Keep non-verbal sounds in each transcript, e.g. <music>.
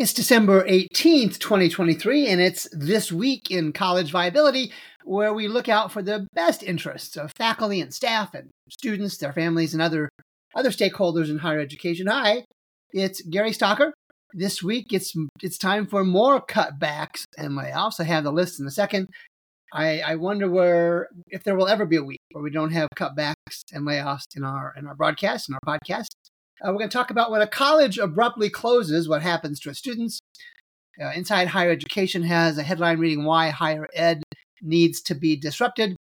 It's December 18th, 2023, and it's This Week in College Viability, where we look out for the best interests of faculty and staff and students, their families, and other, other stakeholders in higher education. Hi, it's Gary Stocker. This week, it's, it's time for more cutbacks and layoffs. I have the list in a second. I, I wonder where if there will ever be a week where we don't have cutbacks and layoffs in our in our broadcast in our podcast. Uh, we're going to talk about when a college abruptly closes, what happens to its students. Uh, Inside Higher Education has a headline reading Why Higher Ed Needs to Be Disrupted.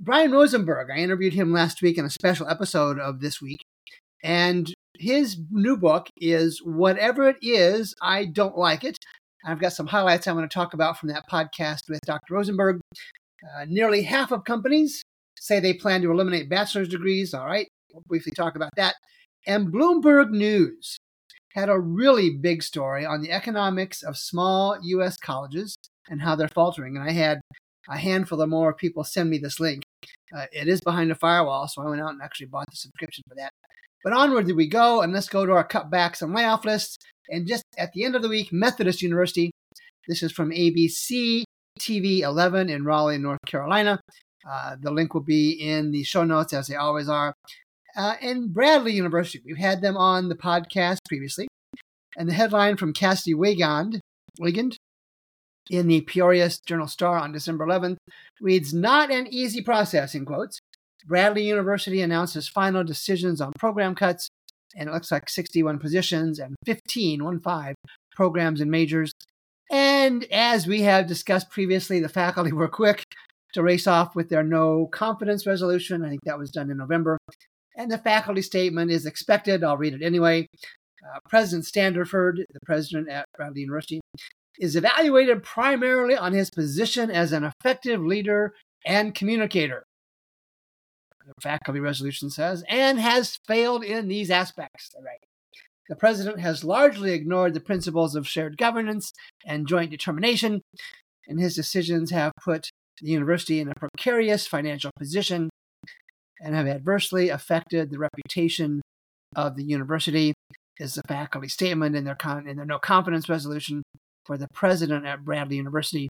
Brian Rosenberg, I interviewed him last week in a special episode of This Week. And his new book is Whatever It Is, I Don't Like It. I've got some highlights I'm going to talk about from that podcast with Dr. Rosenberg. Uh, nearly half of companies say they plan to eliminate bachelor's degrees. All right, we'll briefly talk about that. And Bloomberg News had a really big story on the economics of small U.S. colleges and how they're faltering. And I had a handful of more people send me this link. Uh, it is behind a firewall, so I went out and actually bought the subscription for that. But onward did we go, and let's go to our cutbacks and layoff lists. And just at the end of the week, Methodist University. This is from ABC TV 11 in Raleigh, North Carolina. Uh, the link will be in the show notes, as they always are uh, and Bradley University. We've had them on the podcast previously. And the headline from Cassidy Wiegand, Wiegand in the Peoria Journal Star on December 11th reads, Not an easy process, in quotes. Bradley University announces final decisions on program cuts, and it looks like 61 positions and 15, one five, programs and majors. And as we have discussed previously, the faculty <laughs> were quick to race off with their no confidence resolution. I think that was done in November and the faculty statement is expected. I'll read it anyway. Uh, president Standifird, the president at Bradley University, is evaluated primarily on his position as an effective leader and communicator. The faculty resolution says, and has failed in these aspects. Right. The president has largely ignored the principles of shared governance and joint determination, and his decisions have put the university in a precarious financial position and have adversely affected the reputation of the university, is the faculty statement in their, con- in their no confidence resolution for the president at Bradley University.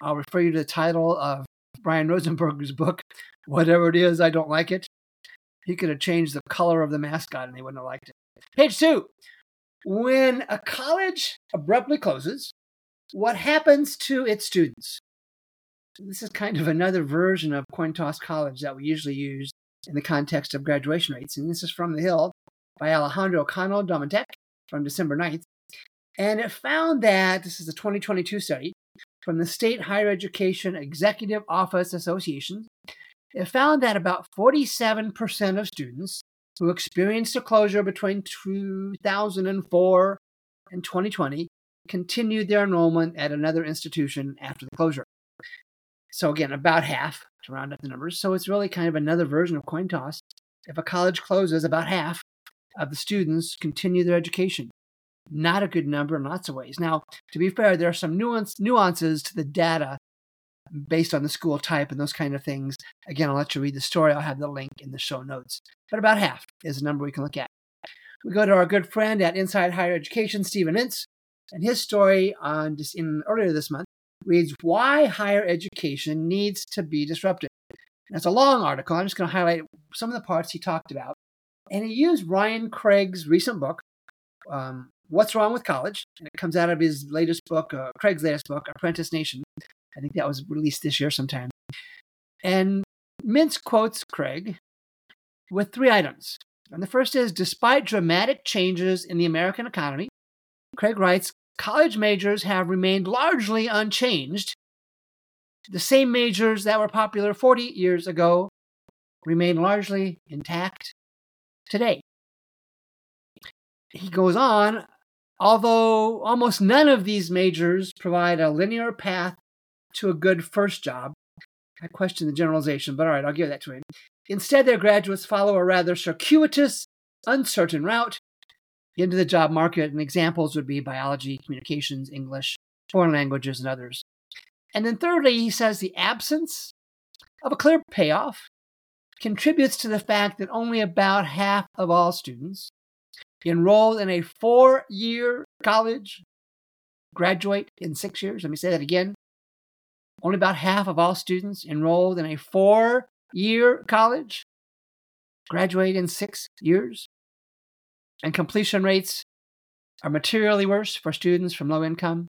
I'll refer you to the title of Brian Rosenberg's book, Whatever It Is, I Don't Like It. He could have changed the color of the mascot and they wouldn't have liked it. Page two. When a college abruptly closes, what happens to its students? This is kind of another version of coin toss college that we usually use in the context of graduation rates. And this is from The Hill by Alejandro Cano Domenech from December 9th. And it found that this is a 2022 study from the State Higher Education Executive Office Association. It found that about 47% of students who experienced a closure between 2004 and 2020 continued their enrollment at another institution after the closure. So again, about half to round up the numbers. So it's really kind of another version of coin toss. If a college closes, about half of the students continue their education. Not a good number in lots of ways. Now, to be fair, there are some nuance, nuances to the data based on the school type and those kind of things. Again, I'll let you read the story. I'll have the link in the show notes. But about half is a number we can look at. We go to our good friend at Inside Higher Education, Steven Mintz, and his story on just in earlier this month reads Why Higher Education Needs to Be Disrupted. That's a long article. I'm just going to highlight some of the parts he talked about. And he used Ryan Craig's recent book, um, What's Wrong with College? And it comes out of his latest book, uh, Craig's latest book, Apprentice Nation. I think that was released this year sometime. And Mintz quotes Craig with three items. And the first is Despite dramatic changes in the American economy, Craig writes, college majors have remained largely unchanged. The same majors that were popular 40 years ago remain largely intact today. He goes on, although almost none of these majors provide a linear path to a good first job. I question the generalization, but all right, I'll give that to him. Instead, their graduates follow a rather circuitous, uncertain route into the job market, and examples would be biology, communications, English, foreign languages, and others. And then thirdly, he says the absence of a clear payoff contributes to the fact that only about half of all students enrolled in a four year college graduate in six years. Let me say that again. Only about half of all students enrolled in a four year college graduate in six years. And completion rates are materially worse for students from low income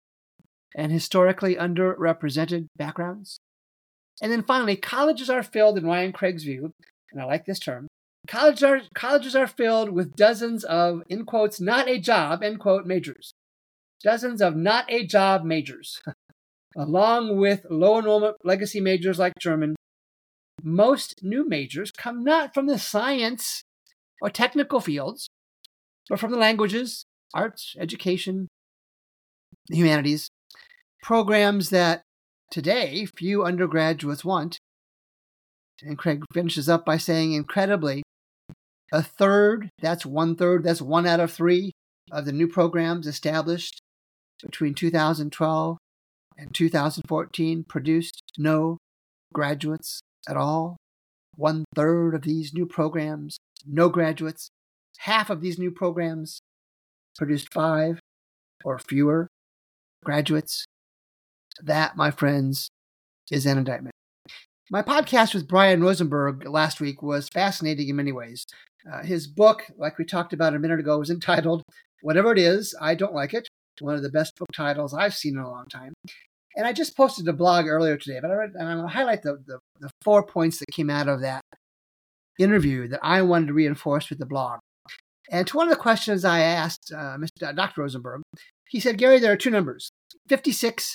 and historically underrepresented backgrounds. And then finally, colleges are filled, in Ryan Craig's view, and I like this term, colleges are, colleges are filled with dozens of, in quotes, not a job, end quote, majors. Dozens of not a job majors, <laughs> along with low enrollment legacy majors like German. Most new majors come not from the science or technical fields, but from the languages, arts, education, humanities, programs that today few undergraduates want. And Craig finishes up by saying, incredibly, a third, that's one third, that's one out of three of the new programs established between 2012 and 2014 produced no graduates at all. One third of these new programs, no graduates. Half of these new programs produced five or fewer graduates. That, my friends, is an indictment. My podcast with Brian Rosenberg last week was fascinating in many ways. Uh, his book, like we talked about a minute ago, was entitled Whatever It Is, I Don't Like It. One of the best book titles I've seen in a long time. And I just posted a blog earlier today, but I read, and I'm going to highlight the, the, the four points that came out of that interview that I wanted to reinforce with the blog. And to one of the questions I asked uh, Mr. Dr. Rosenberg, he said, Gary, there are two numbers 56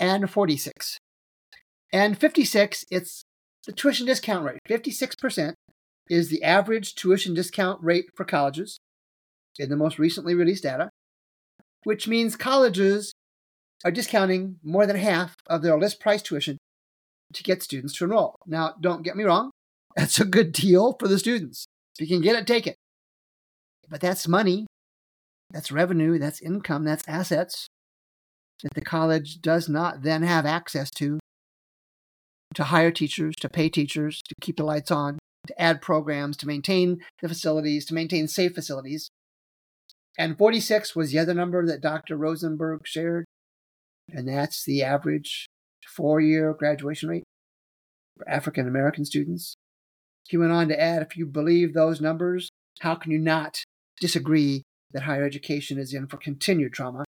and 46. And 56, it's the tuition discount rate. 56% is the average tuition discount rate for colleges in the most recently released data, which means colleges are discounting more than half of their list price tuition to get students to enroll. Now, don't get me wrong, <laughs> that's a good deal for the students. If you can get it, take it. But that's money, that's revenue, that's income, that's assets that the college does not then have access to to hire teachers, to pay teachers, to keep the lights on, to add programs, to maintain the facilities, to maintain safe facilities. And 46 was the other number that Dr. Rosenberg shared, and that's the average four year graduation rate for African American students. He went on to add if you believe those numbers, how can you not disagree that higher education is in for continued trauma?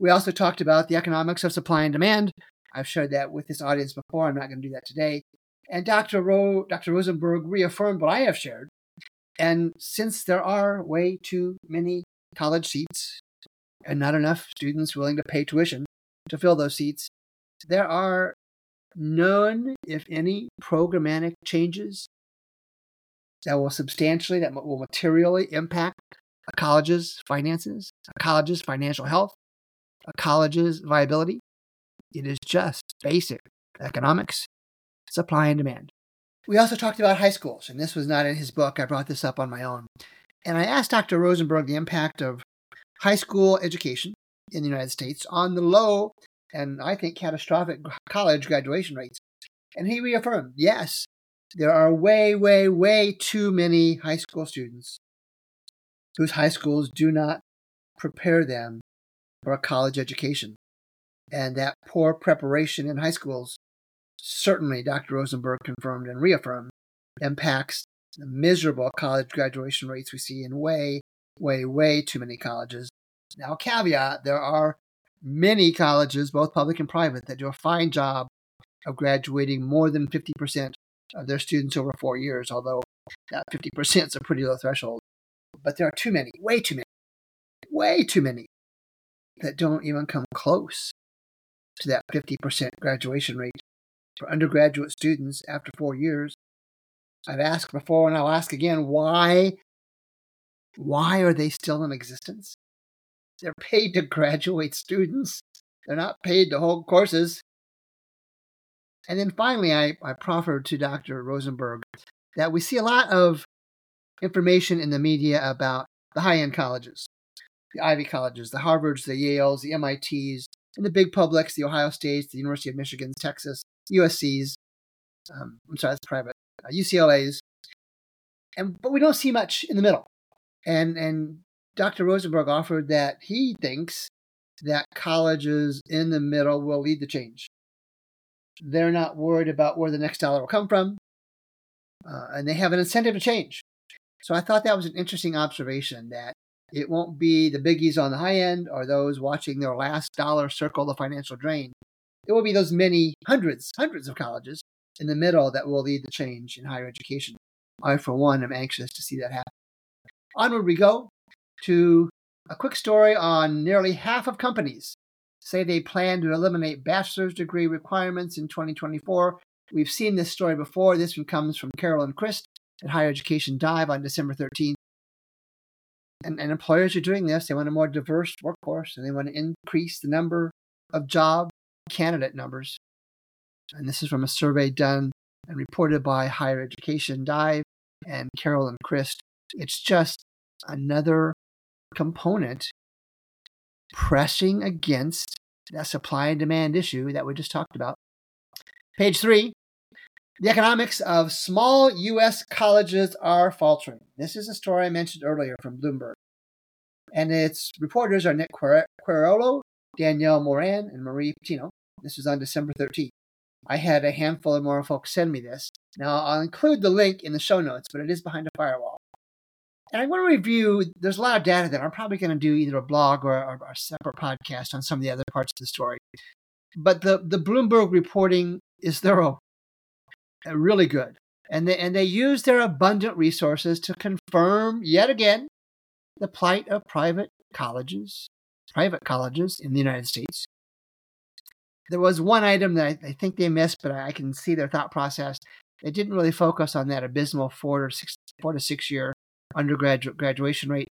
We also talked about the economics of supply and demand. I've shared that with this audience before. I'm not going to do that today. And Dr. Ro, Dr. Rosenberg reaffirmed what I have shared. And since there are way too many college seats and not enough students willing to pay tuition to fill those seats, there are none, if any, programmatic changes that will substantially, that will materially impact a college's finances, a college's financial health, a college's viability. It is just basic economics, supply and demand. We also talked about high schools, and this was not in his book. I brought this up on my own. And I asked Dr. Rosenberg the impact of high school education in the United States on the low and I think catastrophic college graduation rates. And he reaffirmed yes, there are way, way, way too many high school students whose high schools do not prepare them for a college education. And that poor preparation in high schools, certainly Dr. Rosenberg confirmed and reaffirmed, impacts the miserable college graduation rates we see in way, way, way too many colleges. Now, caveat there are many colleges, both public and private, that do a fine job of graduating more than 50% of Uh, their students over four years, although that 50% is a pretty low threshold. But there are too many, way too many, way too many that don't even come close to that 50% graduation rate for undergraduate students after four years. I've asked before and I'll ask again why why are they still in existence? They're paid to <laughs> graduate students. They're not paid to hold courses. And then finally, I, I proffered to Dr. Rosenberg that we see a lot of information in the media about the high end colleges the Ivy colleges, the Harvards, the Yales, the MITs, and the big publics, the Ohio States, the University of Michigan, Texas, USC's. Um, I'm sorry, that's private. Uh, UCLA's, and but we don't see much in the middle. And and Dr. Rosenberg offered that he thinks that colleges in the middle will lead the change. They're not worried about where the next dollar will come from, uh, and they have an incentive to change. So I thought that was an interesting observation that it won't be the biggies on the high end or those watching their last dollar circle the financial drain. It will be those many hundreds, hundreds of colleges in the middle that will lead the change in higher education. I, for one, am anxious to see that happen. Onward we go to a quick story on nearly half of companies say they plan to eliminate bachelor's degree requirements in 2024. We've seen this story before. This one comes from Carolyn Crist at Higher Education Dive on December 13th. And, and employers are doing this. They want a more diverse workforce and they want to increase the number of job candidate numbers. And this is from a survey done and reported by Higher Education Dive and Carolyn Crist. It's just another component pressing against that supply and demand issue that we just talked about. Page three the economics of small U.S. colleges are faltering. This is a story I mentioned earlier from Bloomberg. And its reporters are Nick Querolo, Danielle Moran, and Marie Patino. This was on December 13th. I had a handful of more folks send me this. Now, I'll include the link in the show notes, but it is behind a firewall. And I want to review, there's a lot of data that I'm probably going to do either a blog or, or a separate podcast on some of the other parts of the story. But the, the Bloomberg reporting is thorough, uh, really good. And they, and they use their abundant resources to confirm yet again the plight of private colleges, private colleges in the United States. There was one item that I, I think they missed, but I can see their thought process. They didn't really focus on that abysmal four to six, four to six year undergraduate graduation rate.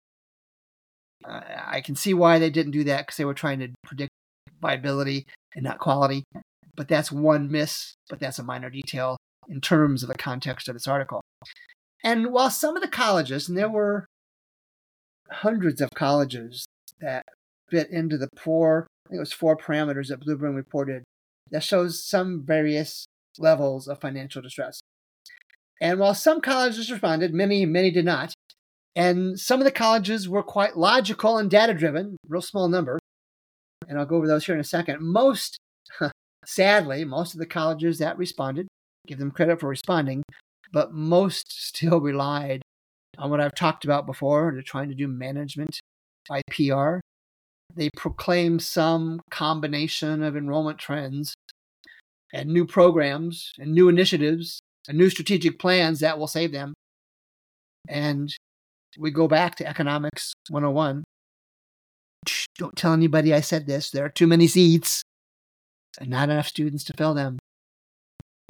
I can see why they didn't do that because they were trying to predict viability and not quality. But that's one miss, but that's a minor detail in terms of the context of this article. And while some of the colleges, and there were hundreds of colleges that fit into the four, I think it was four parameters that Bloomberg reported, that shows some various levels of financial distress. And while some colleges responded, many, many did not. And some of the colleges were quite logical and data driven, real small number. And I'll go over those here in a second. Most, sadly, most of the colleges that responded, give them credit for responding, but most still relied on what I've talked about before. They're trying to do management by PR. They proclaim some combination of enrollment trends and new programs and new initiatives and new strategic plans that will save them. And we go back to economics 101. Don't tell anybody I said this. There are too many seats and not enough students to fill them.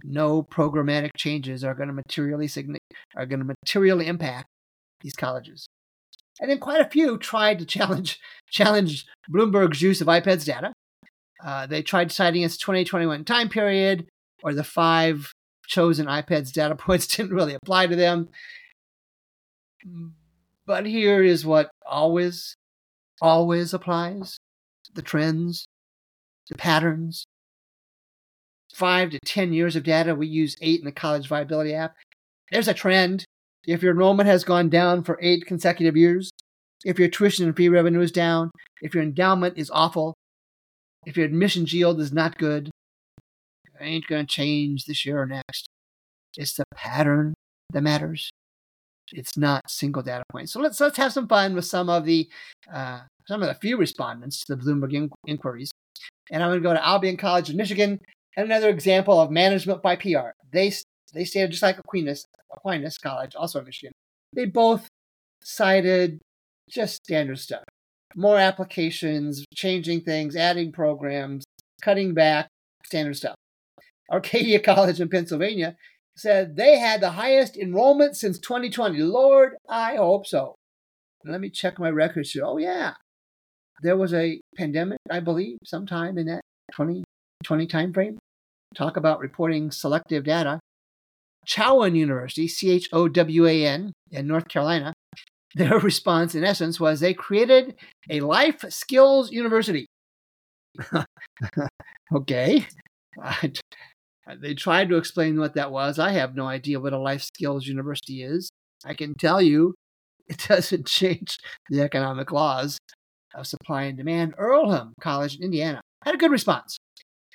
No programmatic changes are going to materially are going to materially impact these colleges. And then quite a few tried to challenge <laughs> challenge Bloomberg's use of IPEDS data. Uh, they tried citing its 2021 time period, or the five chosen IPEDS data <laughs> points didn't really apply to them. But here is what always, always applies the trends, the patterns. Five to 10 years of data. We use eight in the college viability app. There's a trend. If your enrollment has gone down for eight consecutive years, if your tuition and fee revenue is down, if your endowment is awful, if your admissions yield is not good, it ain't going to change this year or next. It's the pattern that matters. It's not single data points. So let's let's have some fun with some of the uh, some of the few respondents to the Bloomberg in- inquiries. And I'm going to go to Albion College of Michigan and another example of management by PR. They they stated just like Aquinas Aquinas College, also in Michigan. They both cited just standard stuff. More applications, changing things, adding programs, cutting back, standard stuff. Arcadia <laughs> College in Pennsylvania said they had the highest enrollment since 2020. Lord, I hope so. Let me check my records here. Oh, yeah. There was a pandemic, I believe, sometime in that 2020 timeframe. Talk about reporting selective data. Chowan University, C H O W A N, in North Carolina, <laughs> their response, in essence, was they created a life skills university. <laughs> okay. <laughs> Uh, they tried to explain what that was. I have no idea what a life skills university is. I can tell you <laughs> it doesn't change the economic laws. of supply and demand. Earlham College in Indiana had a good response.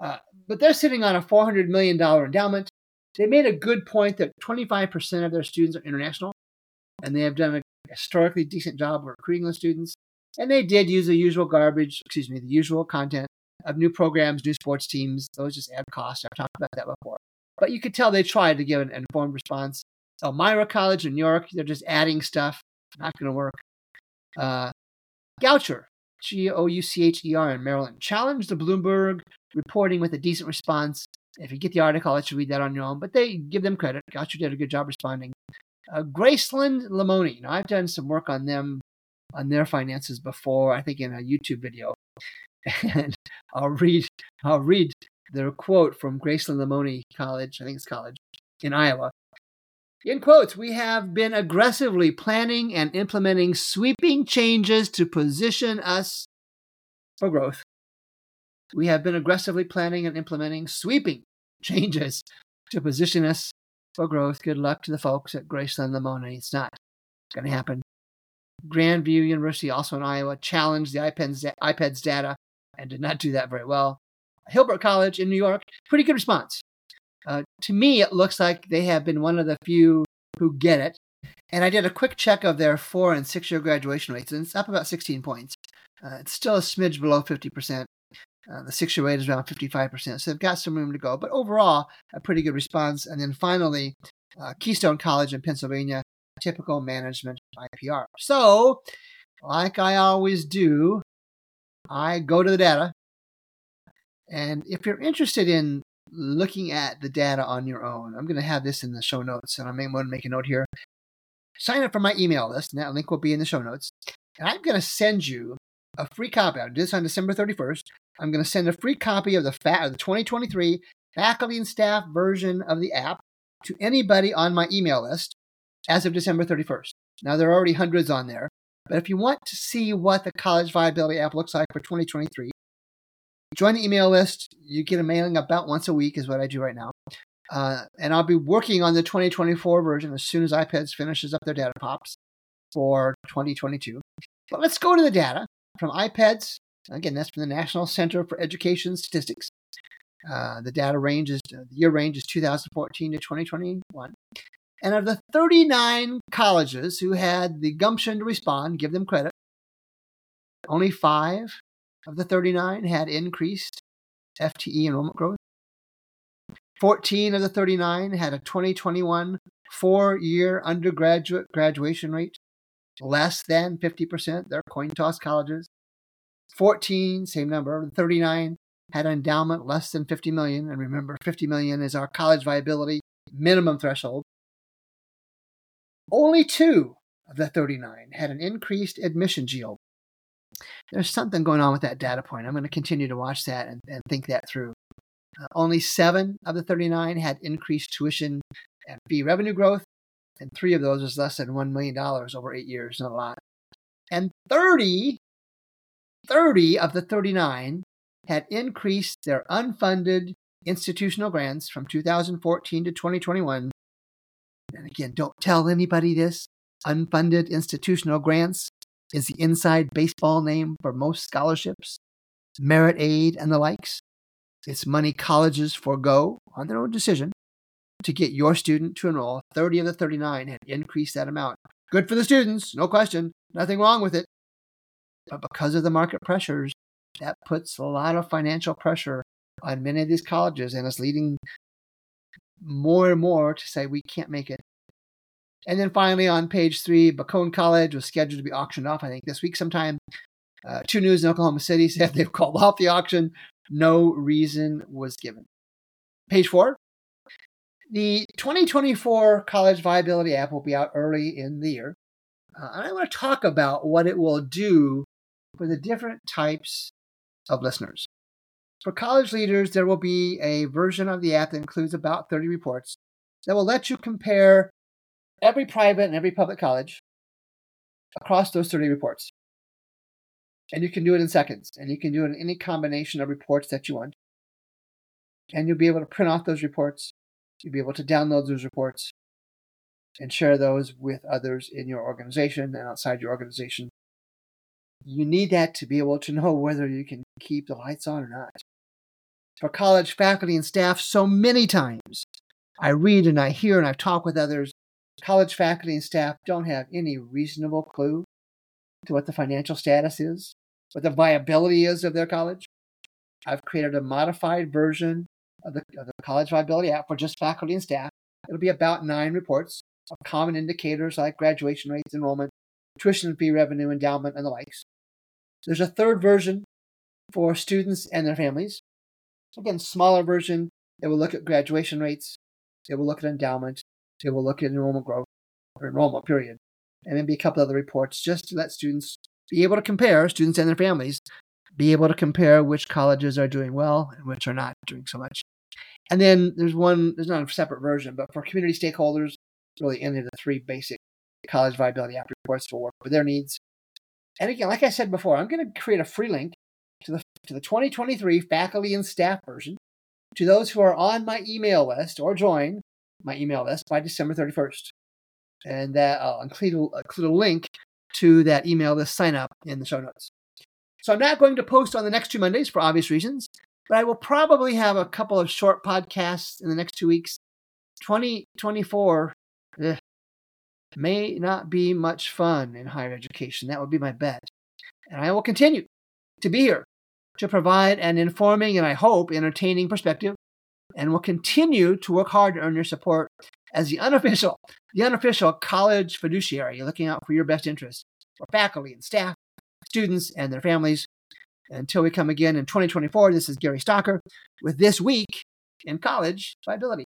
Uh, but they're sitting on a $400 million endowment. They made a good point that 25% of their students are international, and they have done a historically decent job of recruiting those students. And they did use the usual garbage, excuse me, the usual content of new programs, new sports teams. Those just add cost. I've talked about that before. But you could tell they tried to give an informed response. Elmira College in New York, they're just adding stuff. Not going to work. Uh, Goucher, G O U C H E R in Maryland, challenged the Bloomberg reporting with a decent response. If you get the article, I should read that on your own, but they give them credit. Goucher did a good job responding. Uh, Graceland Lamoni, now I've done some work on them, on their finances before, I think in a YouTube video. And I'll read, I'll read their quote from Graceland Lamoni College, I think it's college, in Iowa. In quotes, we have been aggressively planning and implementing sweeping changes to position us for growth. We have been aggressively planning and implementing sweeping changes to position us for growth. Good luck to the folks at Graceland Lamoni. It's not going to happen. Grandview University, also in Iowa, challenged the IPEDS, IPEDS data and did not do that very well. Hilbert College in New York, pretty good response. Uh, to me, it looks like they have been one of the few who get it. And I did a quick check of their four and six year graduation rates, and it's up about 16 points. Uh, it's still a smidge below 50%. Uh, the six year rate is around 55%, so they've got some room to go. But overall, a pretty good response. And then finally, uh, Keystone College in Pennsylvania, typical management IPR. So, like I always do, I go to the data. And if you're interested in looking at the data on your own, I'm going to have this in the show notes, and I may want to make a note here. Sign up for my email list, and that link will be in the show notes. And I'm going to send you a free copy. I did this on December 31st. I'm going to send a free copy of the, fa- of the 2023 faculty and staff version of the app to anybody on my email list as of December 31st. Now, there are already hundreds on there, but if you want to see what the College Viability app looks like for 2023, join the email list. You get a mailing about once a week, is what I do right now. Uh, and I'll be working on the 2024 version as soon as IPEDS finishes up their data pops for 2022. But let's go to the data from IPEDS. Again, that's from the National Center for Education Statistics. Uh, the data range is the year range is 2014 to 2021. And of the 39 colleges who had the gumption to respond, give them credit, only five of the 39 had increased FTE enrollment growth. 14 of the 39 had a 2021 four year undergraduate graduation rate less than 50%. They're coin toss colleges. 14, same number, 39 had endowment less than 50 million. And remember, 50 million is our college viability minimum threshold. Only two of the 39 had an increased admission yield. There's something going on with that data point. I'm going to continue to watch that and, and think that through. Uh, only seven of the 39 had increased tuition and fee revenue growth, and three of those was less than $1 million over eight years, not a lot. And 30, 30 of the 39 had increased their unfunded institutional grants from 2014 to 2021 and again, don't tell anybody this. Unfunded institutional grants is the inside baseball name for most scholarships, merit aid, and the likes. It's money colleges forego on their own decision to get your student to enroll. 30 of the 39 had increased that amount. Good for the students, no question. Nothing wrong with it. But because of the market pressures, that puts a lot of financial pressure on many of these colleges and is leading more and more to say we can't make it. And then finally on page three, Bacone College was scheduled to be auctioned off, I think this week sometime. Uh, two News in Oklahoma City <laughs> said they've called off the auction. No reason was given. Page four. The 2024 College Viability app will be out early in the year. Uh, and I want to talk about what it will do for the different types of listeners. For college leaders, there will be a version of the app that includes about 30 reports that will let you compare every private and every public college across those 30 reports. And you can do it in seconds, and you can do it in any combination of reports that you want. And you'll be able to print off those reports, you'll be able to download those reports, and share those with others in your organization and outside your organization. You need that to be able to know whether you can keep the lights on or not. For college faculty and staff, so many times I read and I hear and I've talked with others, college faculty and staff don't have any reasonable clue to what the financial status is, what the viability is of their college. I've created a modified version of the, of the College Viability app for just faculty and staff. It'll be about nine reports of common indicators like graduation rates, enrollment, tuition fee revenue, endowment, and the likes. There's a third version for students and their families. Again, smaller version. It will look at graduation rates. It will look at endowment. It will look at enrollment growth or enrollment period. And maybe a couple other reports just to let students be able to compare, students and their families, be able to compare which colleges are doing well and which are not doing so much. And then there's one, there's not a separate version, but for community stakeholders, really any of the three basic college viability app reports to work with their needs. And again, like I said before, I'm going to create a free link to the to the 2023 faculty and staff version to those who are on my email list or join my email list by December 31st. And that I'll include, include a link to that email list sign up in the show notes. So I'm not going to post on the next two Mondays for obvious reasons, but I will probably have a couple of short podcasts in the next two weeks. 2024 eh, may not be much fun in higher education. That would be my bet. And I will continue to be here to provide an informing and I hope entertaining perspective and will continue to work hard to earn your support as the unofficial, the unofficial college fiduciary looking out for your best interests for faculty and staff, students and their families. Until we come again in 2024, this is Gary Stocker with This Week in College Viability.